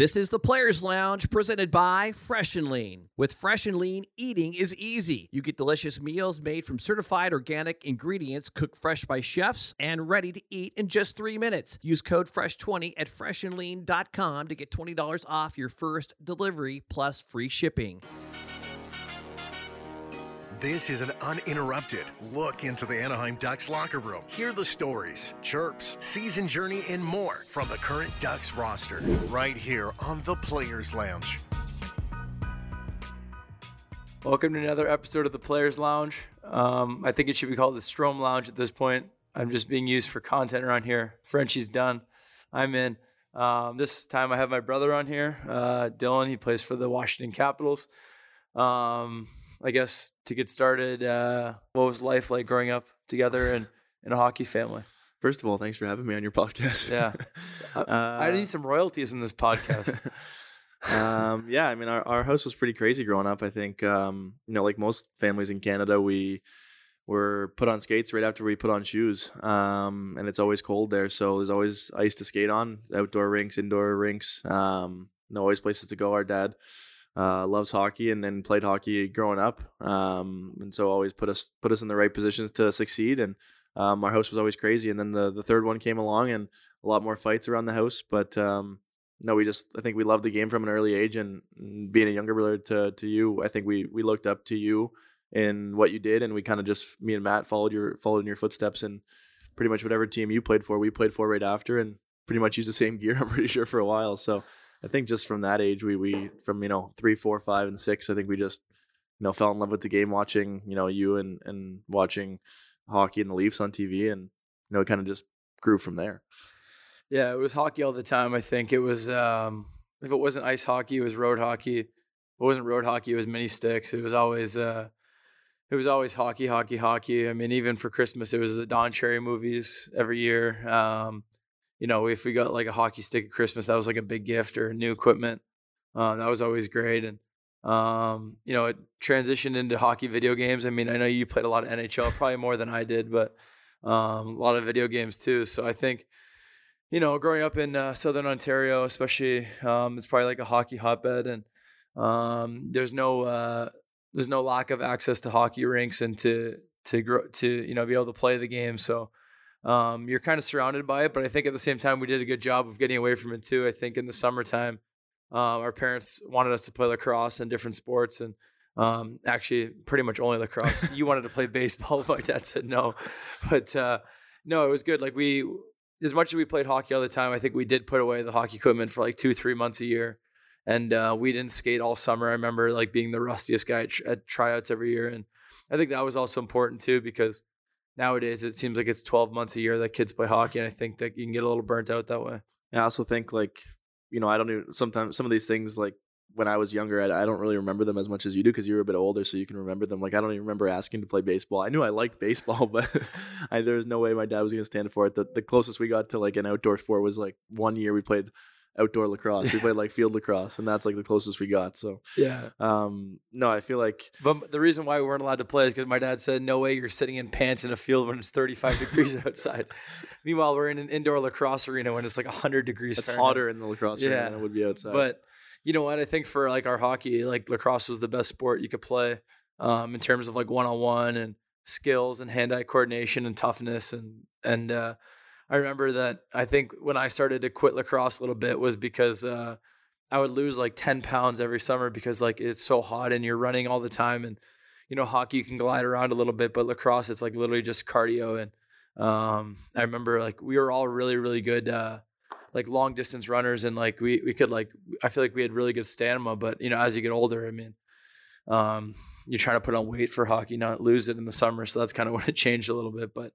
This is the Players Lounge presented by Fresh N Lean. With Fresh N Lean, eating is easy. You get delicious meals made from certified organic ingredients cooked fresh by chefs and ready to eat in just three minutes. Use code FRESH20 at freshandlean.com to get $20 off your first delivery plus free shipping. This is an uninterrupted look into the Anaheim Ducks locker room. Hear the stories, chirps, season journey, and more from the current Ducks roster right here on the Players Lounge. Welcome to another episode of the Players Lounge. Um, I think it should be called the Strome Lounge at this point. I'm just being used for content around here. Frenchie's done. I'm in. Um, this time I have my brother on here, uh, Dylan. He plays for the Washington Capitals. Um, I guess to get started, uh, what was life like growing up together and in a hockey family? First of all, thanks for having me on your podcast. Yeah, I, I need some royalties in this podcast. um, yeah, I mean, our, our house was pretty crazy growing up. I think, um, you know, like most families in Canada, we were put on skates right after we put on shoes. Um, and it's always cold there. So there's always ice to skate on, outdoor rinks, indoor rinks. Um, no always places to go. Our dad uh, loves hockey and, and played hockey growing up, um, and so always put us put us in the right positions to succeed. And um, our house was always crazy. And then the the third one came along, and a lot more fights around the house. But um, no, we just I think we loved the game from an early age, and, and being a younger brother to to you, I think we we looked up to you in what you did, and we kind of just me and Matt followed your followed in your footsteps, and pretty much whatever team you played for, we played for right after, and pretty much used the same gear. I'm pretty sure for a while. So I think just from that age, we we from you know three, four, five, and six, I think we just you know fell in love with the game, watching you know you and and watching hockey and the Leafs on TV, and you know it kind of just grew from there. Yeah, it was hockey all the time. I think it was um, if it wasn't ice hockey, it was road hockey. If it wasn't road hockey, it was mini sticks. It was always uh, it was always hockey, hockey, hockey. I mean, even for Christmas, it was the Don Cherry movies every year. Um, you know, if we got like a hockey stick at Christmas, that was like a big gift or new equipment. Uh, that was always great. And, um, you know, it transitioned into hockey video games. I mean, I know you played a lot of NHL, probably more than I did, but um, a lot of video games too. So I think, you know, growing up in uh, Southern Ontario, especially, um, it's probably like a hockey hotbed. And um, there's no, uh, there's no lack of access to hockey rinks and to, to grow, to, you know, be able to play the game. So, um, you're kind of surrounded by it. But I think at the same time, we did a good job of getting away from it too. I think in the summertime, um, our parents wanted us to play lacrosse and different sports, and um, actually, pretty much only lacrosse. you wanted to play baseball, my dad said no, but uh, no, it was good. Like we, as much as we played hockey all the time, I think we did put away the hockey equipment for like two, three months a year. And uh, we didn't skate all summer. I remember like being the rustiest guy at, at tryouts every year, and I think that was also important too because nowadays it seems like it's 12 months a year that kids play hockey and i think that you can get a little burnt out that way. I also think like you know i don't even sometimes some of these things like when i was younger i, I don't really remember them as much as you do because you were a bit older so you can remember them. Like i don't even remember asking to play baseball. I knew i liked baseball but I, there was no way my dad was going to stand for it. The, the closest we got to like an outdoor sport was like one year we played outdoor lacrosse. We played like field lacrosse, and that's like the closest we got. So yeah, um, no, I feel like. But the reason why we weren't allowed to play is because my dad said, "No way, you're sitting in pants in a field when it's 35 degrees outside." Meanwhile, we're in an indoor lacrosse arena when it's like 100 degrees. It's hotter in the lacrosse yeah. arena than it would be outside. But you know what? I think for like our hockey, like lacrosse was the best sport you could play um, in terms of like one on one and skills and hand eye coordination and toughness and and uh, I remember that I think when I started to quit lacrosse a little bit was because uh, I would lose like 10 pounds every summer because like it's so hot and you're running all the time. And, you know, hockey, you can glide around a little bit, but lacrosse, it's like literally just cardio. And um, I remember like we were all really, really good, uh, like long distance runners. And like we, we could like, I feel like we had really good stamina. But, you know, as you get older, I mean, um, you're trying to put on weight for hockey, not lose it in the summer. So that's kind of when it changed a little bit. But,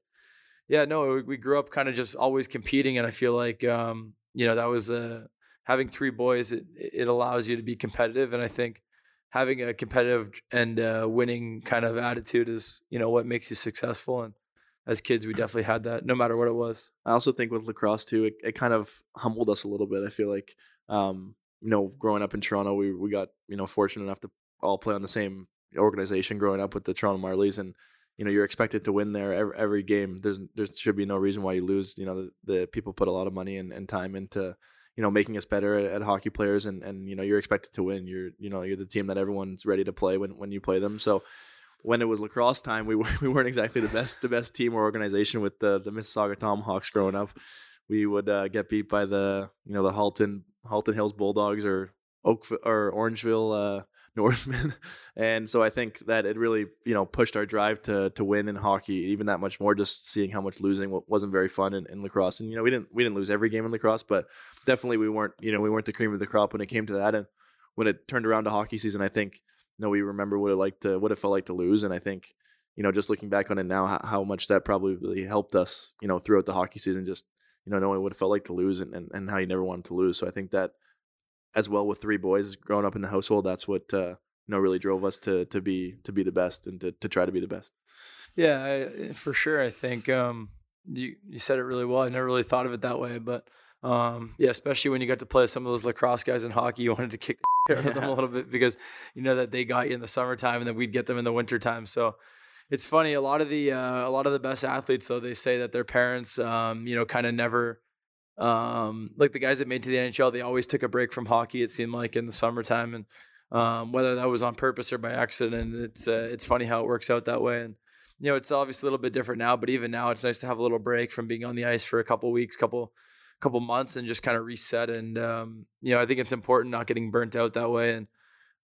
yeah, no, we grew up kind of just always competing, and I feel like um, you know that was uh, having three boys. It it allows you to be competitive, and I think having a competitive and uh, winning kind of attitude is you know what makes you successful. And as kids, we definitely had that, no matter what it was. I also think with lacrosse too, it, it kind of humbled us a little bit. I feel like um, you know, growing up in Toronto, we we got you know fortunate enough to all play on the same organization growing up with the Toronto Marlies and you know you're expected to win there every, every game. There's there should be no reason why you lose. You know the, the people put a lot of money and, and time into you know making us better at, at hockey players, and and you know you're expected to win. You're you know you're the team that everyone's ready to play when when you play them. So when it was lacrosse time, we, we weren't exactly the best the best team or organization with the the Mississauga Tomahawks growing up. We would uh, get beat by the you know the Halton Halton Hills Bulldogs or Oak or Orangeville uh, Northmen, and so I think that it really you know pushed our drive to to win in hockey even that much more. Just seeing how much losing wasn't very fun in, in lacrosse, and you know we didn't we didn't lose every game in lacrosse, but definitely we weren't you know we weren't the cream of the crop when it came to that. And when it turned around to hockey season, I think you know we remember what it like to what it felt like to lose, and I think you know just looking back on it now, how, how much that probably really helped us you know throughout the hockey season, just you know knowing what it felt like to lose and, and, and how you never wanted to lose. So I think that as well with three boys growing up in the household, that's what uh, you know really drove us to to be to be the best and to, to try to be the best. Yeah, I, eh, for sure. I think um, you you said it really well. I never really thought of it that way, but um, yeah, especially when you got to play some of those lacrosse guys in hockey, you wanted to kick the out of them a little bit because you know that they got you in the summertime and then we'd get them in the wintertime. So it's funny. A lot of the uh, a lot of the best athletes, though, they say that their parents, um, you know, kind of never um, like the guys that made to the NHL, they always took a break from hockey. It seemed like in the summertime, and um, whether that was on purpose or by accident, it's uh, it's funny how it works out that way. And you know, it's obviously a little bit different now, but even now, it's nice to have a little break from being on the ice for a couple weeks, couple couple months, and just kind of reset. And um, you know, I think it's important not getting burnt out that way, and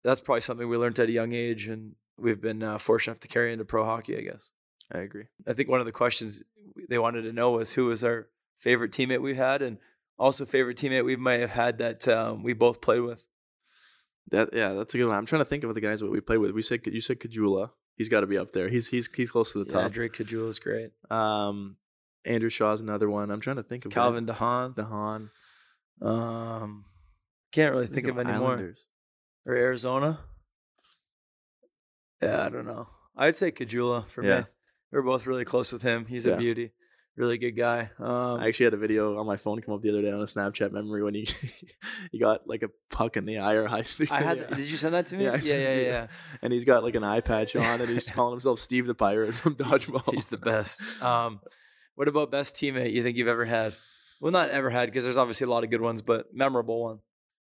that's probably something we learned at a young age, and we've been uh, fortunate enough to carry into pro hockey, I guess. I agree. I think one of the questions they wanted to know was who was our favorite teammate we've had, and also favorite teammate we might have had that um, we both played with. That yeah, that's a good one. I'm trying to think of the guys that we played with. We said you said Caggiula. He's got to be up there. He's he's he's close to the Yeah, top. Drake Caggiula is great. Um, Andrew Shaw's another one. I'm trying to think of Calvin de Haan. Dahan. Um, can't really think of any more. Islanders. Or Arizona. Yeah, I don't know. I'd say Caggiula for Yeah. me. We're both really close with him. He's Yeah. a beauty. Really good guy. Um, I actually had a video on my phone come up the other day on a Snapchat memory when he he got like a puck in the eye or high stick. I had. the. Did you send that to me? Yeah, I yeah, yeah, yeah. and he's got like an eye patch on, and he's calling himself Steve the Pirate from Dodgeball. He's the best. Um, what about best teammate you think you've ever had? Well, not ever had because there's obviously a lot of good ones, but memorable one.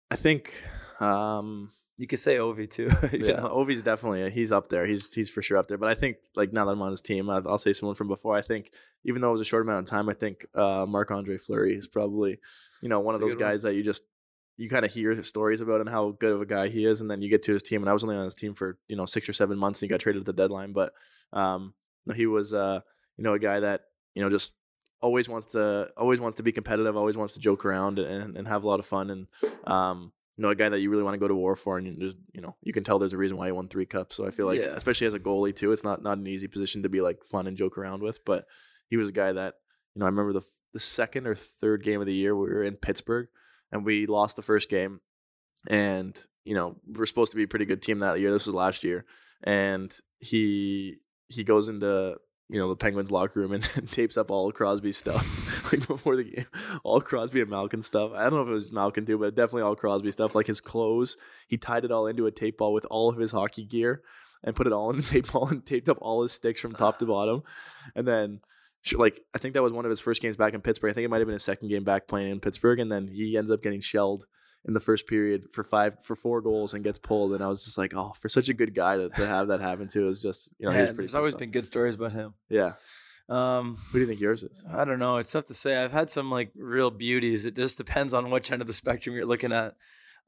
I think. Um, You could say Ovi too. yeah, know. Ovi's definitely he's up there. He's he's for sure up there. But I think like now that I'm on his team, I- I'll say someone from before. I think even though it was a short amount of time, I think uh, Marc Andre Fleury is probably you know one That's of those good one. guys that you just you kind of hear stories about and how good of a guy he is, and then you get to his team. And I was only on his team for you know six or seven months, and he got traded at the deadline. But um, he was uh, you know a guy that you know just always wants to always wants to be competitive, always wants to joke around and, and have a lot of fun, and um, you know a guy that you really want to go to war for, and you just you know you can tell there's a reason why he won three cups. So I feel like Yeah. especially as a goalie too, it's not not an easy position to be like fun and joke around with, but he was a guy that you know I remember the the second or third game of the year we were in Pittsburgh and we lost the first game, and you know we we're supposed to be a pretty good team that year. This was last year, and he he goes into you know the Penguins locker room and, tapes up all of Crosby's stuff like before the game, all Crosby and Malkin stuff. I don't know if it was Malkin too, but definitely all Crosby stuff. Like his clothes, he tied it all into a tape ball with all of his hockey gear and put it all in the tape ball and taped up all his sticks from top to bottom, and then. Like I think that was one of his first games back in Pittsburgh. I think it might have been his second game back playing in Pittsburgh, and then he ends up getting shelled in the first period for five for four goals and gets pulled. And I was just like, oh, for such a good guy to, to have that happen to is just you know he Yeah, was pretty. there's always been good stories about him. yeah. Um, Who do you think yours is? I don't know. It's tough to say. I've had some like real beauties. It just depends on which end of the spectrum you're looking at.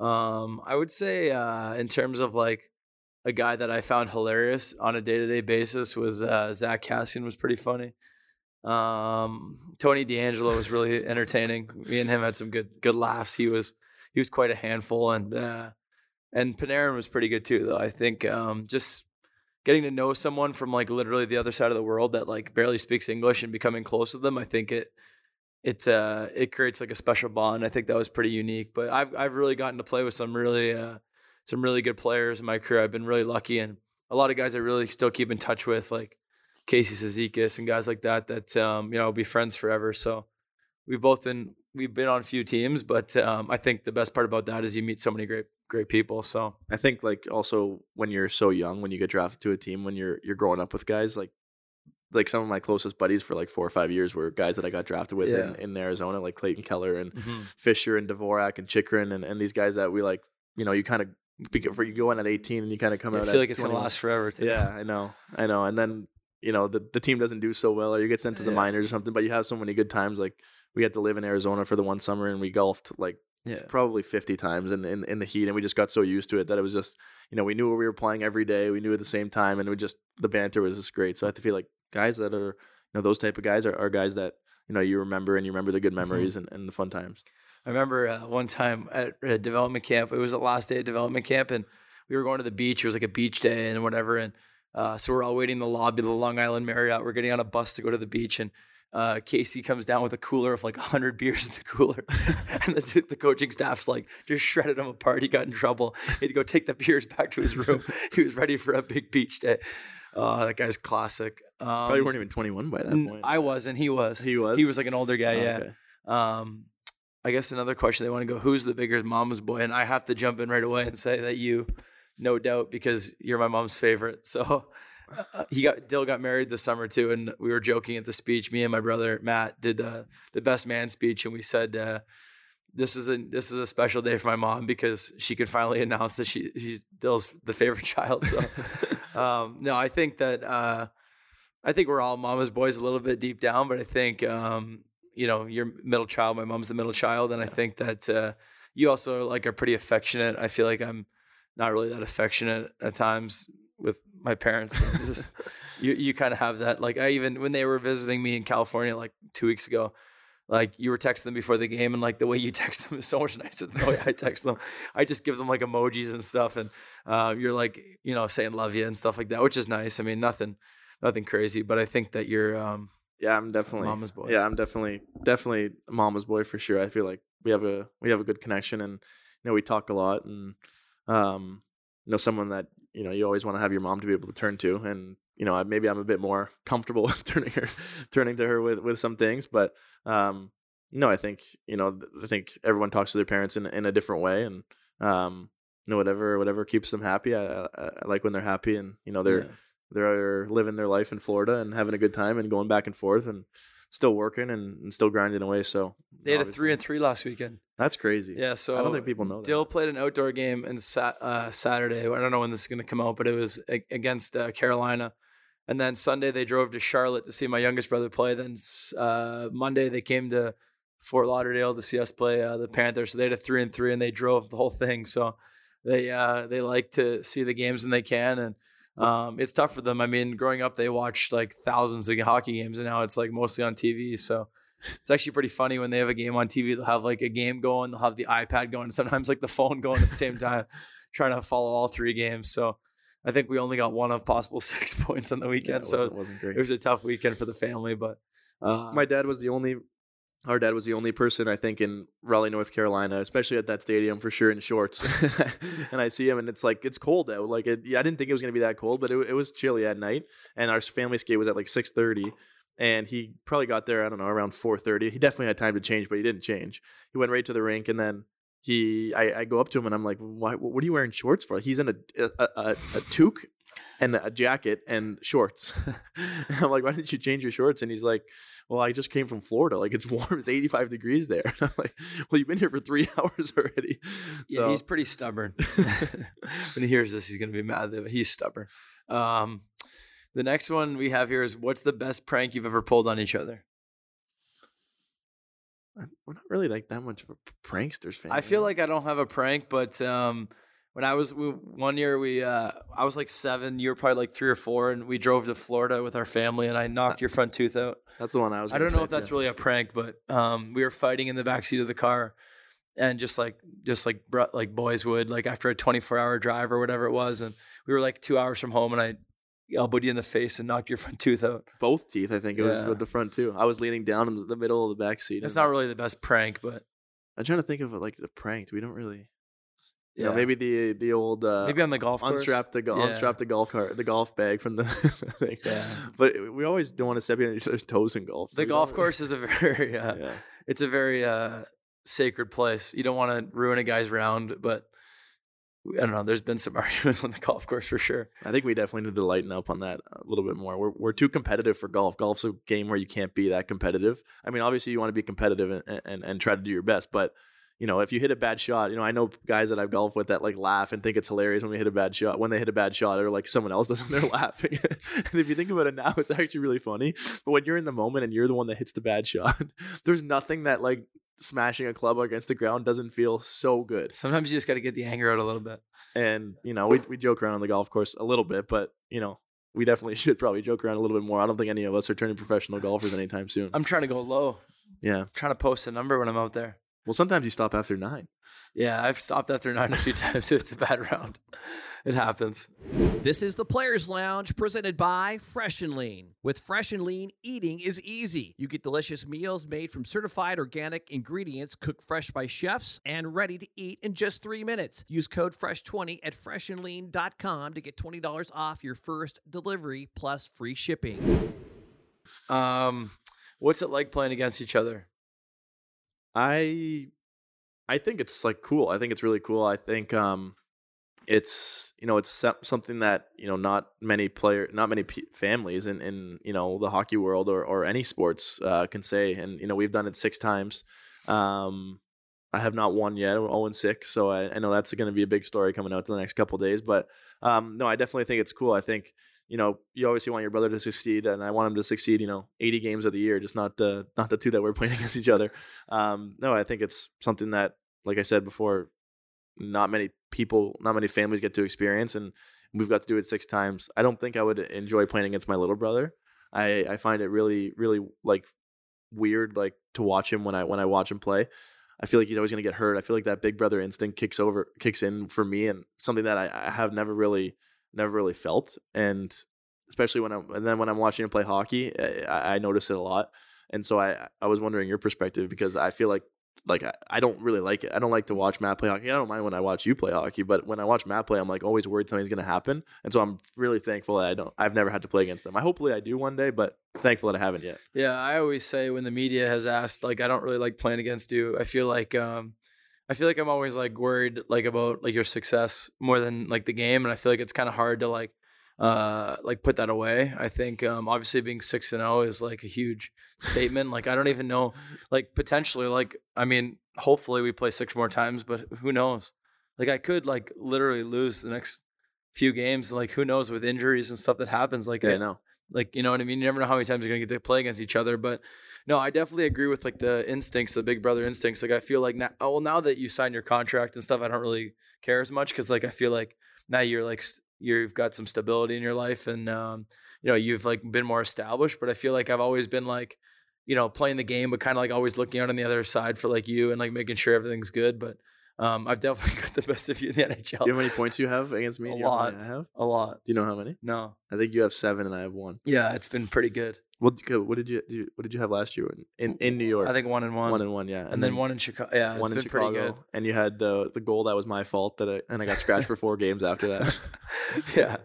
Um, I would say uh, in terms of like a guy that I found hilarious on a day to day basis was uh, Zack Kassian was pretty funny. Um, Tony DeAngelo was really entertaining. Me and him had some good good laughs. He was he was quite a handful, and uh, and Panarin was pretty good too. Though I think um, just getting to know someone from like literally the other side of the world that like barely speaks English and becoming close with them, I think it it uh it creates like a special bond. I think that was pretty unique. But I've I've really gotten to play with some really uh some really good players in my career. I've been really lucky and a lot of guys I really still keep in touch with, like Casey Cizikas and guys like that that um, you know, be friends forever. So we've both been we've been on a few teams, but um, I think the best part about that is you meet so many great great people. So I think like also when you're so young, when you get drafted to a team, when you're you're growing up with guys, like like some of my closest buddies for like four or five years were guys that I got drafted with in, Yeah. in Arizona, like Clayton Keller and Mhm. Fischer and Dvorak and Chychrun and, and these guys that we like, you know, you kind of for you go in at 18 and you kind of come I out. feel at like it's gonna last forever. Too. Yeah, I know, I know. And then you know the the team doesn't do so well, or you get sent to the Yeah. minors or something. But you have so many good times. Like we had to live in Arizona for the one summer, and we golfed like yeah. probably 50 times in, in in the heat, and we just got so used to it that it was just you know we knew where we were playing every day. We knew at the same time, and we just the banter was just great. So I have to feel like guys that are you know those type of guys are, are guys that you know you remember and you remember the good memories and, and the fun times. I remember uh, one time at a development camp. It was the last day of development camp, and we were going to the beach. It was like a beach day and whatever. And uh, so we're all waiting in the lobby of the Long Island Marriott. We're getting on a bus to go to the beach, and uh, Casey comes down with a cooler of like 100 beers in the cooler. and the, the coaching staff's like just shredded him apart. He got in trouble. He had to go take the beers back to his room. he was ready for a big beach day. Uh, that guy's classic. Um, Probably weren't even 21 by that point. I was, and he was. He was? He was like an older guy. Oh, yeah. okay. Um, I guess another question they want to go, who's the bigger mama's boy? And I have to jump in right away and say that you, no doubt, because you're my mom's favorite. So he got Dill got married this summer too, and we were joking at the speech. Me and my brother Matt did the the best man speech, and we said. Uh, this is a this is a special day for my mom because she could finally announce that she she's Dill's the favorite child. So um, no, I think that uh, I think we're all mama's boys a little bit deep down, but I think um, you know you're middle child. My mom's the middle child, and I think that uh, you also like are pretty affectionate. I feel like I'm not really that affectionate at times with my parents. Just you you kind of have that. Like I even when they were visiting me in California like two weeks ago. Like you were texting them before the game, and like the way you text them is so much nicer than the way I text them. I just give them like emojis and stuff, and uh, you're like, you know, saying love you and stuff like that, which is nice. I mean, nothing, nothing crazy, but I think that you're, um, Yeah, I'm definitely Mama's boy. Yeah, I'm definitely definitely mama's boy for sure. I feel like we have a we have a good connection, and you know we talk a lot, and um, you know someone that you know you always want to have your mom to be able to turn to, and you know I- maybe I'm a bit more comfortable with turning her turning to her with with some things, but um, no, I think you know I think everyone talks to their parents in in a different way, and um, you know whatever whatever keeps them happy. I, I, I like when they're happy, and you know they're yeah. they're living their life in Florida and having a good time and going back and forth and still working and, and still grinding away. So they had a three and three last weekend. That's crazy. Yeah, so I don't think people know that. Dill played an outdoor game and sat, uh, Saturday. I don't know when this is going to come out, but it was a- against uh, Carolina. And then Sunday they drove to Charlotte to see my youngest brother play. Then uh, Monday they came to Fort Lauderdale to see us play uh, the Panthers. So they had a three and three, and they drove the whole thing. So they uh, they like to see the games when they can, and um, it's tough for them. I mean, growing up they watched like thousands of hockey games, and now it's like mostly on TV. So it's actually pretty funny when they have a game on TV. They'll have like a game going, they'll have the iPad going, sometimes like the phone going at the same time, trying to follow all three games. So I think we only got one of possible six points on the Yeah, weekend. it so wasn't, wasn't great. it was a tough weekend for the family, but uh, My dad was the only. Our dad was the only person I think in Raleigh, North Carolina, especially at that stadium for sure in shorts. and I see him, and it's like it's cold out. Like it, yeah, I didn't think it was gonna be that cold, but it, it was chilly at night. And our family skate was at like six thirty, and he probably got there I don't know around four thirty. He definitely had time to change, but he didn't change. He went right to the rink, and then he I, I go up to him and I'm like, why? What are you wearing shorts for? He's in a a, a, a toque and a jacket and shorts. and I'm like, why didn't you change your shorts? And he's like, well, I just came from Florida. Like it's warm. It's 85 degrees there. And I'm like, well, you've been here for three hours already. yeah, So- he's pretty stubborn. when he hears this, he's gonna be mad. But he's stubborn. Um, the next one we have here is what's the best prank you've ever pulled on each other? we're not really like that much of a pranksters fan. I feel like I don't have a prank, but um, when I was we, one year, we uh, I was like seven. You were probably like three or four, and we drove to Florida with our family, and I knocked your front tooth out. that's the one I was. I don't know if that's too. really a prank, but um, we were fighting in the backseat of the car, and just like just like like boys would like after a twenty four hour drive or whatever it was, and we were like two hours from home, and I elbowed you in the face and knocked your front tooth out. both teeth. I think it was with the front too. I was leaning down in the, middle of the back seat. It's not really the best prank, but I'm trying to think of like the prank. We don't really. You yeah, know, maybe the the old uh, maybe on the golf course. unstrap the go- Yeah. unstrap the golf cart the golf bag from the thing. Yeah. But we always don't want to step on each other's toes in golf. so The golf course is a very uh, Yeah. it's a very uh, sacred place. You don't want to ruin a guy's round, but I don't know. There's been some arguments on the golf course for sure. I think we definitely need to lighten up on that a little bit more. We're we're too competitive for golf. Golf's a game where you can't be that competitive. I mean, obviously you want to be competitive and, and, and try to do your best, but you know, if you hit a bad shot, you know, I know guys that I've golfed with that like laugh and think it's hilarious when we hit a bad shot. When they hit a bad shot, or like someone else does, and they're laughing. and if you think about it now, it's actually really funny. But when you're in the moment and you're the one that hits the bad shot, there's nothing that like smashing a club against the ground doesn't feel so good. Sometimes you just got to get the anger out a little bit. And you know, we we joke around on the golf course a little bit, but you know, we definitely should probably joke around a little bit more. I don't think any of us are turning professional golfers anytime soon. I'm trying to go low. Yeah. I'm trying to post a number when I'm out there. Well, sometimes you stop after nine. Yeah, I've stopped after nine a few times. It's a bad round. It happens. This is the Players Lounge presented by Fresh N Lean. With Fresh N Lean, eating is easy. You get delicious meals made from certified organic ingredients cooked fresh by chefs and ready to eat in just three minutes. Use code FRESH20 at freshandlean.com to get $20 off your first delivery plus free shipping. Um, what's it like playing against each other? I I think it's like cool. I think it's really cool. I think um it's you know it's something that you know not many player not many p- families in in you know the hockey world or or any sports uh, can say and you know we've done it six times um I have not won yet. We're 0 and 6, so I, I know that's going to be a big story coming out in the next couple days. But um, no, I definitely think it's cool. I think you know you obviously want your brother to succeed, and I want him to succeed. You know, 80 games of the year, just not the not the two that we're playing against each other. Um, no, I think it's something that, like I said before, not many people, not many families get to experience, and we've got to do it six times. I don't think I would enjoy playing against my little brother. I I find it really really like weird like to watch him when I when I watch him play. I feel like he's always gonna get hurt. I feel like that big brother instinct kicks over kicks in for me, and something that I, I have never really never really felt. And especially when I'm and then when I'm watching him play hockey, I, I notice it a lot. And so I I was wondering your perspective because I feel like like I, I don't really like it. I don't like to watch Matt play hockey. I don't mind when I watch you play hockey, but when I watch Matt play, I'm like always worried something's gonna happen. And so I'm really thankful that I don't I've never had to play against them. I hopefully I do one day, but thankful that I haven't yet. Yeah, I always say when the media has asked, like, I don't really like playing against you. I feel like, um, I feel like I'm always like worried, like about like your success more than like the game, and I feel like it's kind of hard to like, uh, like put that away. I think, um, obviously being six and zero is like a huge statement. like, I don't even know, like potentially, like, I mean, hopefully we play six more times, but who knows? Like, I could like literally lose the next few games. Like, who knows with injuries and stuff that happens? Like, Yeah, I I know. Like, you know what I mean? You never know how many times you're gonna get to play against each other. But no, I definitely agree with like the instincts, the big brother instincts. Like I feel like now, oh, well, now that you signed your contract and stuff, I don't really care as much because like I feel like now you're like you've got some stability in your life and um, you know you've like been more established. But I feel like I've always been like, you know, playing the game, but kind of like always looking out on the other side for like you and like making sure everything's good. But um, I've definitely got the best of you in the NHL. Do you know how many points you have against me? A Do you know how lot. I have. a lot. Do you know how many? No. I think you have seven and I have one. Yeah, it's been pretty good. What what did you do- what did you have last year in in, New York? I think one and one. one and one, yeah, and, then, one in Chicago. Yeah, it's one been in Chicago, pretty good. and you had the the goal that was my fault that I and I got scratched for four games after that. yeah.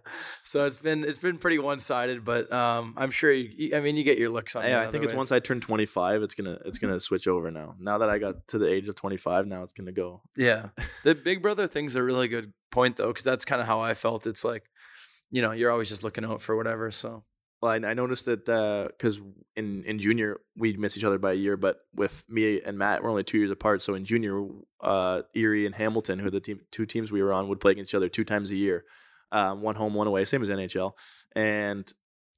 So it's been it's been pretty one sided, but um, I'm sure you, I mean you get your looks on. yeah, I think it's ways. once I turn 25, it's gonna it's gonna switch over now. Now that I got to the age of 25, now it's gonna go. Yeah, the Big Brother thing's a really good point though, because that's kind of how I felt. It's like, you know, you're always just looking out for whatever. So Well, I, I noticed that because in in junior we miss each other by a year, but with me and Matt, we're only two years apart. So in junior, uh, Erie and Hamilton, who are the team, two teams we were on, would play against each other two times a year, um, one home, one away, same as NHL, and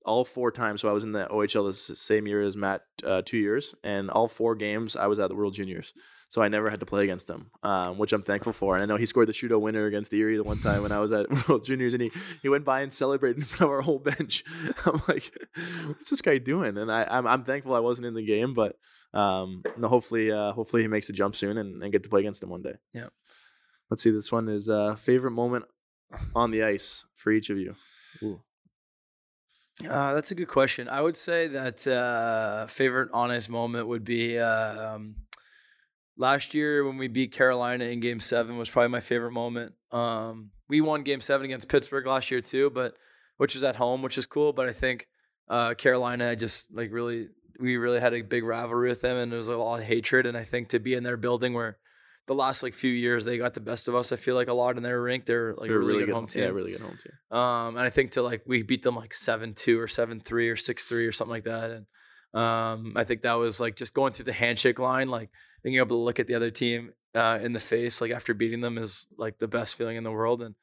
all four times. So I was in the OHL the same year as Matt, uh, two years, and all four games I was at the World Juniors. So I never had to play against him, um, which I'm thankful for. And I know he scored the shootout winner against Erie the one time when I was at World Juniors, and he, he went by and celebrated in front of our whole bench. I'm like, what's this guy doing? And I I'm, I'm thankful I wasn't in the game, but um, no, hopefully uh, hopefully he makes the jump soon and, and get to play against him one day. Yeah. Let's see. This one is uh, favorite moment on the ice for each of you. Ooh. Uh, that's a good question. I would say that uh, favorite honest moment would be uh, um, last year when we beat Carolina in Game Seven was probably my favorite moment. Um, we won Game Seven against Pittsburgh last year too, but which was at home, which is cool. But I think uh, Carolina, just like really, we really had a big rivalry with them, and there was a lot of hatred. And I think to be in their building where the last like few years they got the best of us. I feel like a lot in their rink. They're like They're a really, good home team. Yeah, really good home team. Um, and I think to like we beat them like seven two or seven three or six three or something like that. And um, I think that was like just going through the handshake line, like being able to look at the other team uh, in the face, like after beating them, is like the best feeling in the world. And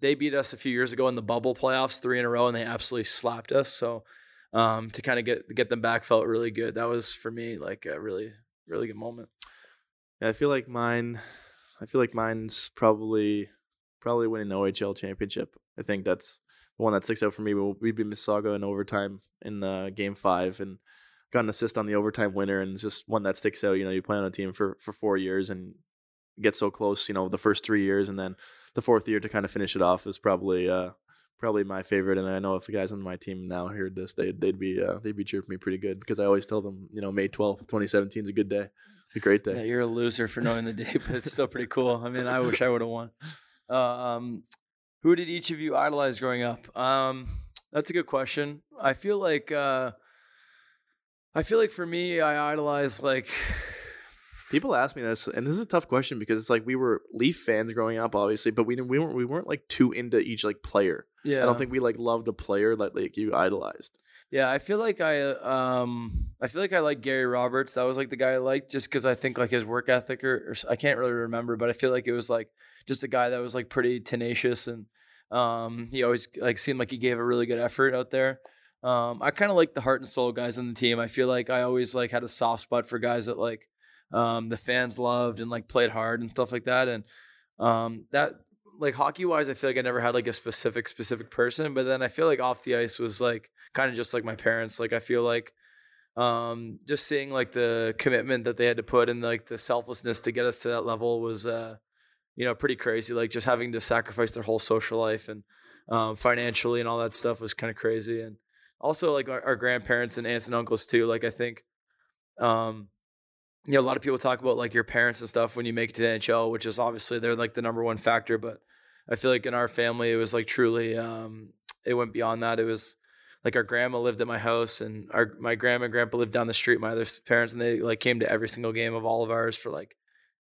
they beat us a few years ago in the bubble playoffs, three in a row, and they absolutely slapped us. So um, to kind of get get them back felt really good. That was for me like a really really good moment. Yeah, I feel like mine. I feel like mine's probably probably winning the OHL championship. I think that's the one that sticks out for me. We beat Mississauga in overtime in the game five and got an assist on the overtime winner, and it's just one that sticks out. You know, you play on a team for for four years and get so close. You know, the first three years, and then the fourth year to kind of finish it off is probably uh probably my favorite. And I know if the guys on my team now heard this, they'd they'd be uh, they'd be cheering me pretty good because I always tell them, you know, May twelfth, twenty seventeen is a good day, a great day. Yeah, you're a loser for knowing the date, but it's still pretty cool. I mean, I wish I would have won. Uh, um, who did each of you idolize growing up? Um, that's a good question. I feel like uh, I feel like for me, I idolize like People ask me this, and this is a tough question because it's like we were Leaf fans growing up, obviously, but we didn't, we weren't we weren't like too into each like player. yeah. I don't think we like loved a player that like you idolized. Yeah, I feel like I um I feel like I like Gary Roberts. That was like the guy I liked just because I think like his work ethic or, or I can't really remember, but I feel like it was like just a guy that was like pretty tenacious and um he always like seemed like he gave a really good effort out there. Um I kind of like the heart and soul guys on the team. I feel like I always like had a soft spot for guys that like um the fans loved and like played hard and stuff like that and um that like hockey wise I feel like I never had like a specific specific person, but then I feel like off the ice was like kind of just like my parents. Like I feel like um just seeing like the commitment that they had to put and like the selflessness to get us to that level was uh you know pretty crazy. Like just having to sacrifice their whole social life and um financially and all that stuff was kind of crazy. And also like our, our grandparents and aunts and uncles too. Like I think um you know, a lot of people talk about like your parents and stuff when you make it to the NHL, which is obviously they're like the number one factor. But I feel like in our family, it was like truly, um, it went beyond that. It was like our grandma lived at my house, and our my grandma and grandpa lived down the street. My other parents, and they like came to every single game of all of ours for like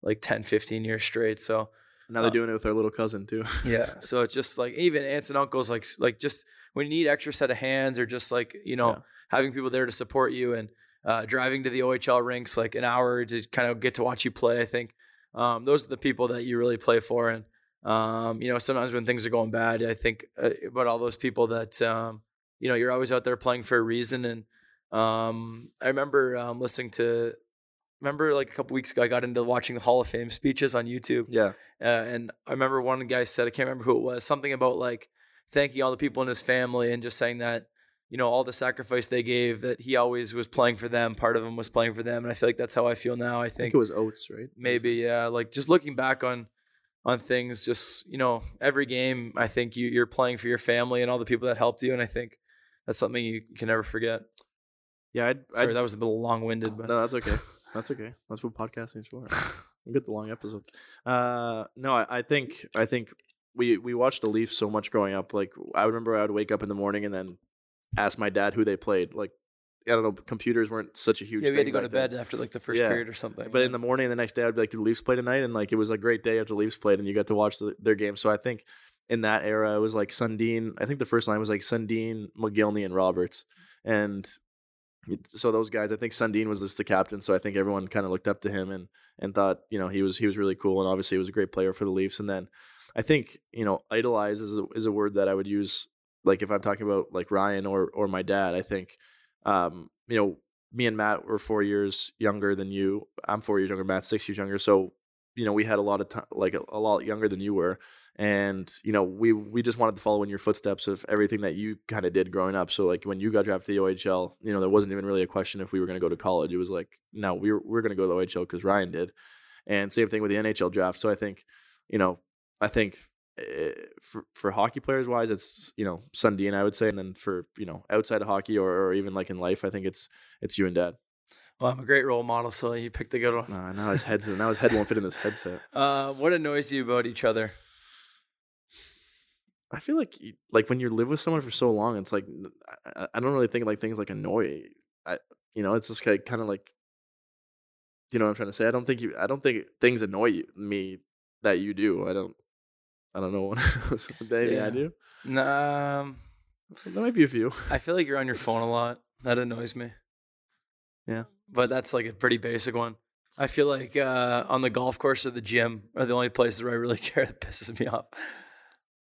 like 10, 15 years straight. So Now they're Uh, doing it with our little cousin too. yeah, so it's just like even aunts and uncles, like like just when you need extra set of hands, or just like you know Yeah. having people there to support you and uh, driving to the OHL rinks like an hour to kind of get to watch you play. I think um, those are the people that you really play for, and um, you know sometimes when things are going bad, I think uh, about all those people that um, you know you're always out there playing for a reason. And um, I remember um, listening to. Remember, like a couple weeks ago, I got into watching the Hall of Fame speeches on YouTube. yeah, Uh, and I remember one of the guys said, I can't remember who it was, something about like thanking all the people in his family and just saying that, you know, all the sacrifice they gave, that he always was playing for them. Part of him was playing for them. And I feel like that's how I feel now. I I think think it was Oates, right? maybe, yeah, like just looking back on, on things, just, you know, every game, I think you, you're playing for your family and all the people that helped you. And I think that's something you can never forget. Yeah, I'd, Sorry, I'd, that was a little long winded, but no, that's okay. That's okay. That's what podcasting's for. We get the long episodes. Uh, no, I, I think I think we we watched the Leafs so much growing up. Like I remember I would wake up in the morning and then ask my dad who they played. Like I don't know, computers weren't such a huge. yeah, we had to go to then. bed after like the first Yeah. period or something. But yeah. in the morning, the next day, I'd be like, "Did the Leafs play tonight?" And like, it was a great day after the Leafs played, and you got to watch the, their game. So I think in that era, it was like Sundin. I think the first line was like Sundin, Mogilny, and Roberts, and so those guys. I think Sundin was just the captain, so I think everyone kind of looked up to him and and thought, you know, he was he was really cool, and obviously he was a great player for the Leafs. And then I think you know, idolize is a, is a word that I would use like if I'm talking about like Ryan or or my dad. I think um, you know me and Matt were four years younger than you. I'm four years younger. Matt's six years younger. So, you know, we had a lot of time, like a, a lot younger than you were, and you know, we we just wanted to follow in your footsteps of everything that you kind of did growing up. So, like when you got drafted to the OHL, you know, there wasn't even really a question if we were going to go to college. It was like, no, we were we're going to go to the OHL because Ryan did, and same thing with the NHL draft. So I think, you know, I think for for hockey players wise, it's you know Sundin I would say, and then for you know outside of hockey or, or even like in life, I think it's it's you and Dad. well, I'm a great role model, so you picked a good one. Nah, now his head's now his head won't fit in this headset. Uh, what annoys you about each other? I feel like like when you live with someone for so long, it's like I, I don't really think like things like annoy. I you know it's just kind of like you know what I'm trying to say. I don't think you. I don't think things annoy you, me that you do. I don't. I don't know what maybe Yeah. I do. Nah, um, There might be a few. I feel like you're on your phone a lot. That annoys me. Yeah. But that's like a pretty basic one. I feel like uh, on the golf course or the gym are the only places where I really care that pisses me off.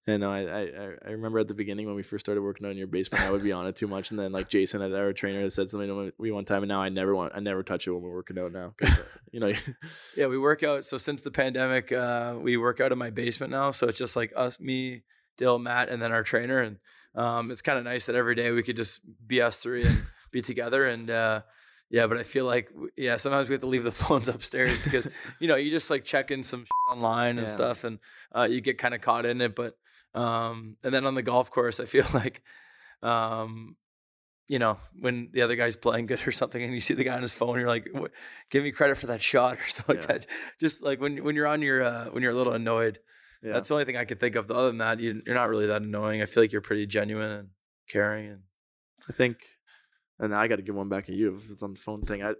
And I, I I- remember at the beginning when we first started working out in your basement, I would be on it too much, and then like Jason, our trainer, had said something to me one time, and now I never want, I never touch it when we're working out now. uh, you know, Yeah, we work out. So since the pandemic, uh, we work out in my basement now. So it's just like us, me, Dill, Matt, and then our trainer. And um, it's kind of nice that every day we could just be us three and be together. And uh, yeah, but I feel like yeah, sometimes we have to leave the phones upstairs because you know you just like checking some online and Yeah. stuff, and uh, you get kind of caught in it. But um, and then on the golf course, I feel like. Um, you know, when the other guy's playing good or something, and you see the guy on his phone, you're like, "Give me credit for that shot" or something like that. Just like when when you're on your uh, when you're a little annoyed. yeah. That's the only thing I could think of. Other than that, you, you're not really that annoying. I feel like you're pretty genuine and caring. And I think, and I got to give one back at you if it's on the phone thing. I,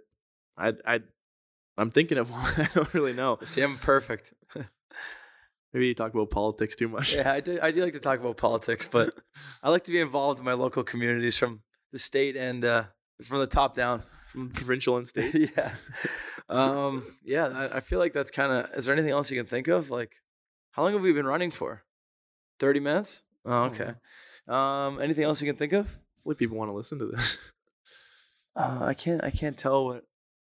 I, I, I'm thinking of one. I don't really know. see, I'm perfect. Maybe you talk about politics too much. yeah, I do. I do like to talk about politics, but I like to be involved in my local communities from the state and uh, from the top down. From provincial and state. yeah. Um, yeah, I, I feel like that's kind of. Is there anything else you can think of? Like, how long have we been running for? Thirty minutes. Oh, okay. Um, anything else you can think of? Hopefully, people want to listen to this. Uh, I can't. I can't tell what.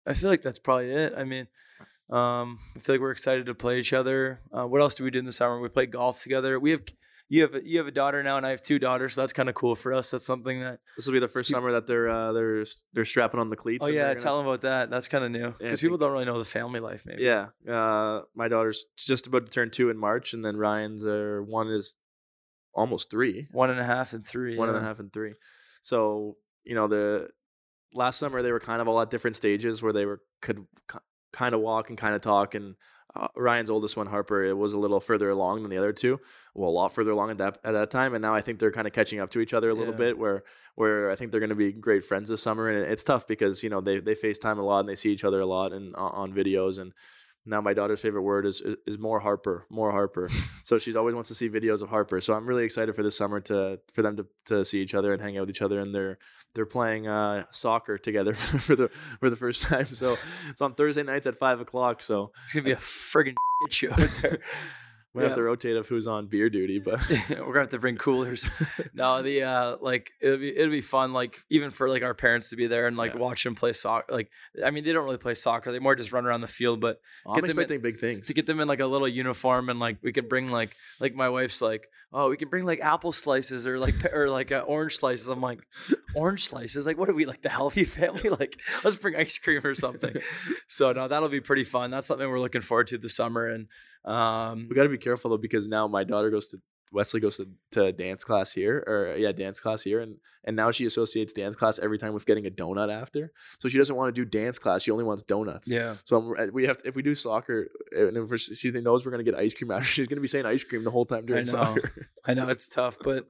I feel like that's probably it. I mean, um, I feel like we're excited to play each other. Uh, what else do we do in the summer? We play golf together. We have you have a, you have a daughter now, and I have two daughters. So that's kind of cool for us. That's something that. This will be the first summer that they're uh, they're they're strapping on the cleats. Oh yeah, gonna- tell them about that. That's kind of new because I people don't really know the family life. Maybe. Yeah, uh, my daughter's just about to turn two in March, and then Ryan's uh, one is almost three, One and a half and three. one and a half and three. So you know the last summer they were kind of all at different stages where they were could kind of walk and kind of talk and. Uh, Ryan's oldest one, Harper, it was a little further along than the other two. Well, a lot further along at that at that time, and now I think they're kind of catching up to each other a little Yeah. bit. Where where I think they're going to be great friends this summer, and it's tough because you know they they FaceTime a lot and they see each other a lot and on, on videos. And now my daughter's favorite word is, is is more Harper, more Harper. so she's always wants to see videos of Harper. So I'm really excited for this summer to for them to, to see each other and hang out with each other. And they're they're playing uh, soccer together for the for the first time. So it's on Thursday nights at five o'clock. So It's gonna be a friggin' shit show out there. We have Yeah. to rotate of who's on beer duty, but We're gonna have to bring coolers. no, the uh like it'll be it'll be fun, like even for like our parents to be there and like Yeah. watch them play soccer. Like I mean, they don't really play soccer; they more just run around the field. But I'm Get them in- expecting big things. to get them in like a little uniform and like we can bring like like my wife's like oh we can bring like apple slices or like or like uh, orange slices. I'm like orange slices like what are we like the healthy family like let's bring ice cream or something. so no, that'll be pretty fun. That's something we're looking forward to this summer and um We got to be careful though because now my daughter goes to Wesley goes to, to dance class here or yeah dance class here and and now she associates dance class every time with getting a donut after so she doesn't want to do dance class she only wants donuts yeah. so I'm, we have to, if we do soccer and if she knows we're gonna get ice cream after she's gonna be saying ice cream the whole time during know. soccer I know it's tough, but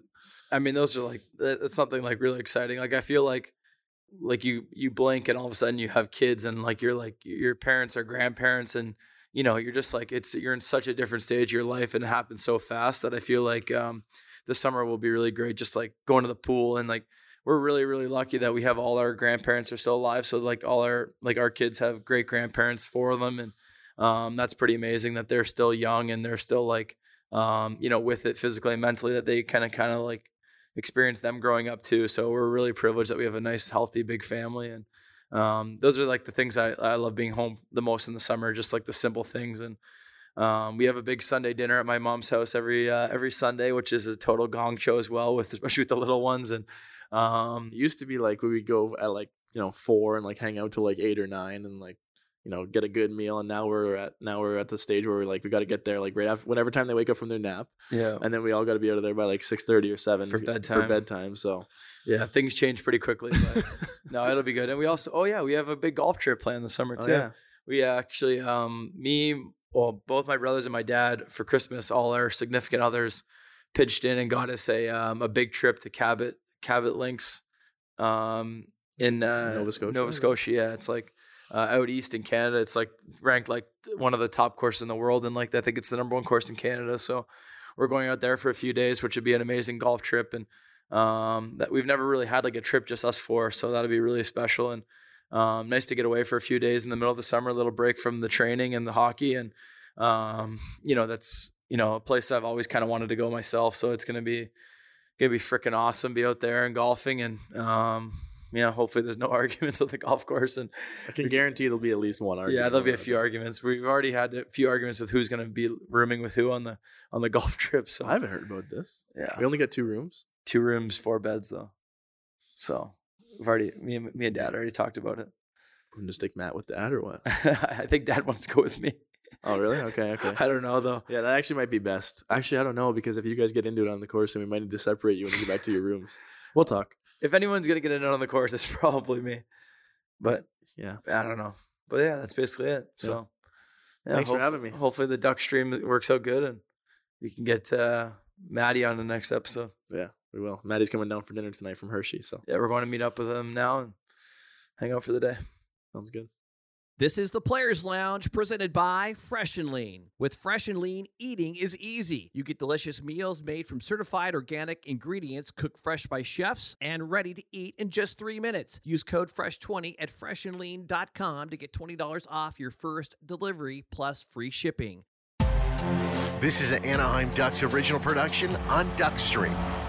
I mean, those are like that's something like really exciting. Like I feel like like you you blink and all of a sudden you have kids and like you're like your parents or grandparents and you know you're just like it's you're in such a different stage of your life and it happens so fast that I feel like um summer will be really great. Just like going to the pool and like we're really really lucky that we have all our grandparents are still alive. So like all our like our kids have great grandparents for them and um that's pretty amazing that they're still young and they're still like um, you know, with it physically and mentally that they kind of kind of like experience them growing up too. So we're really privileged that we have a nice, healthy, big family. And um, those are like the things I, I love being home the most in the summer, just like the simple things. And um, we have a big Sunday dinner at my mom's house every uh, every Sunday, which is a total gong show as well, with especially with the little ones. And um, it used to be like we would go at like you know four and like hang out till like eight or nine and like you know get a good meal and now we're at now we're at the stage where we're like we got to get there like right after whenever time they wake up from their nap yeah, and then we all got to be out of there by like 6.30 or 7 For bedtime. for bedtime so yeah, things change pretty quickly, but no, it'll be good. And we also, oh yeah, we have a big golf trip planned this summer oh, too. yeah we actually um me well both my brothers and my dad for christmas all our significant others pitched in and got us a um a big trip to cabot cabot links um in uh Nova Scotia? nova scotia yeah it's like uh, out east in Canada. It's like ranked like one of the top courses in the world, and like I think it's the number one course in Canada. So we're going out there for a few days, which would be an amazing golf trip, and um, that we've never really had like a trip just us four. So that'll be really special and um, nice to get away for a few days in the middle of the summer, a little break from the training and the hockey, and um, you know that's you know a place I've always kind of wanted to go myself. So it's gonna be gonna be freaking awesome. Be out there and golfing and um, yeah, hopefully there's no arguments on the golf course. And I can guarantee there'll be at least one argument. yeah, there'll be a few arguments. We've already had a few arguments with who's going to be rooming with who on the on the golf trip. So I haven't heard about this. yeah, We only got two rooms. two rooms, four beds though. So we've already me and me and Dad already talked about it. I'm gonna stick Matt with Dad or what? I think Dad wants to go with me. Oh, really? Okay, okay. I don't know though. Yeah, that actually might be best. Actually, I don't know because if you guys get into it on the course, then we might need to separate you and get back to your rooms. We'll talk. If anyone's gonna get in on the course, it's probably me. But Yeah. I don't know. But yeah, that's basically it. So yeah, Thanks for having me. Hopefully the duck stream works out good and we can get uh, Maddie on the next episode. Yeah, we will. Maddie's coming down for dinner tonight from Hershey, so Yeah, we're going to meet up with him now and hang out for the day. sounds good. This is the Players Lounge presented by Fresh N Lean. With Fresh N Lean, eating is easy. You get delicious meals made from certified organic ingredients cooked fresh by chefs and ready to eat in just three minutes. Use code FRESH20 at freshnlean.com to get $20 off your first delivery plus free shipping. This is an Anaheim Ducks original production on Duckstream.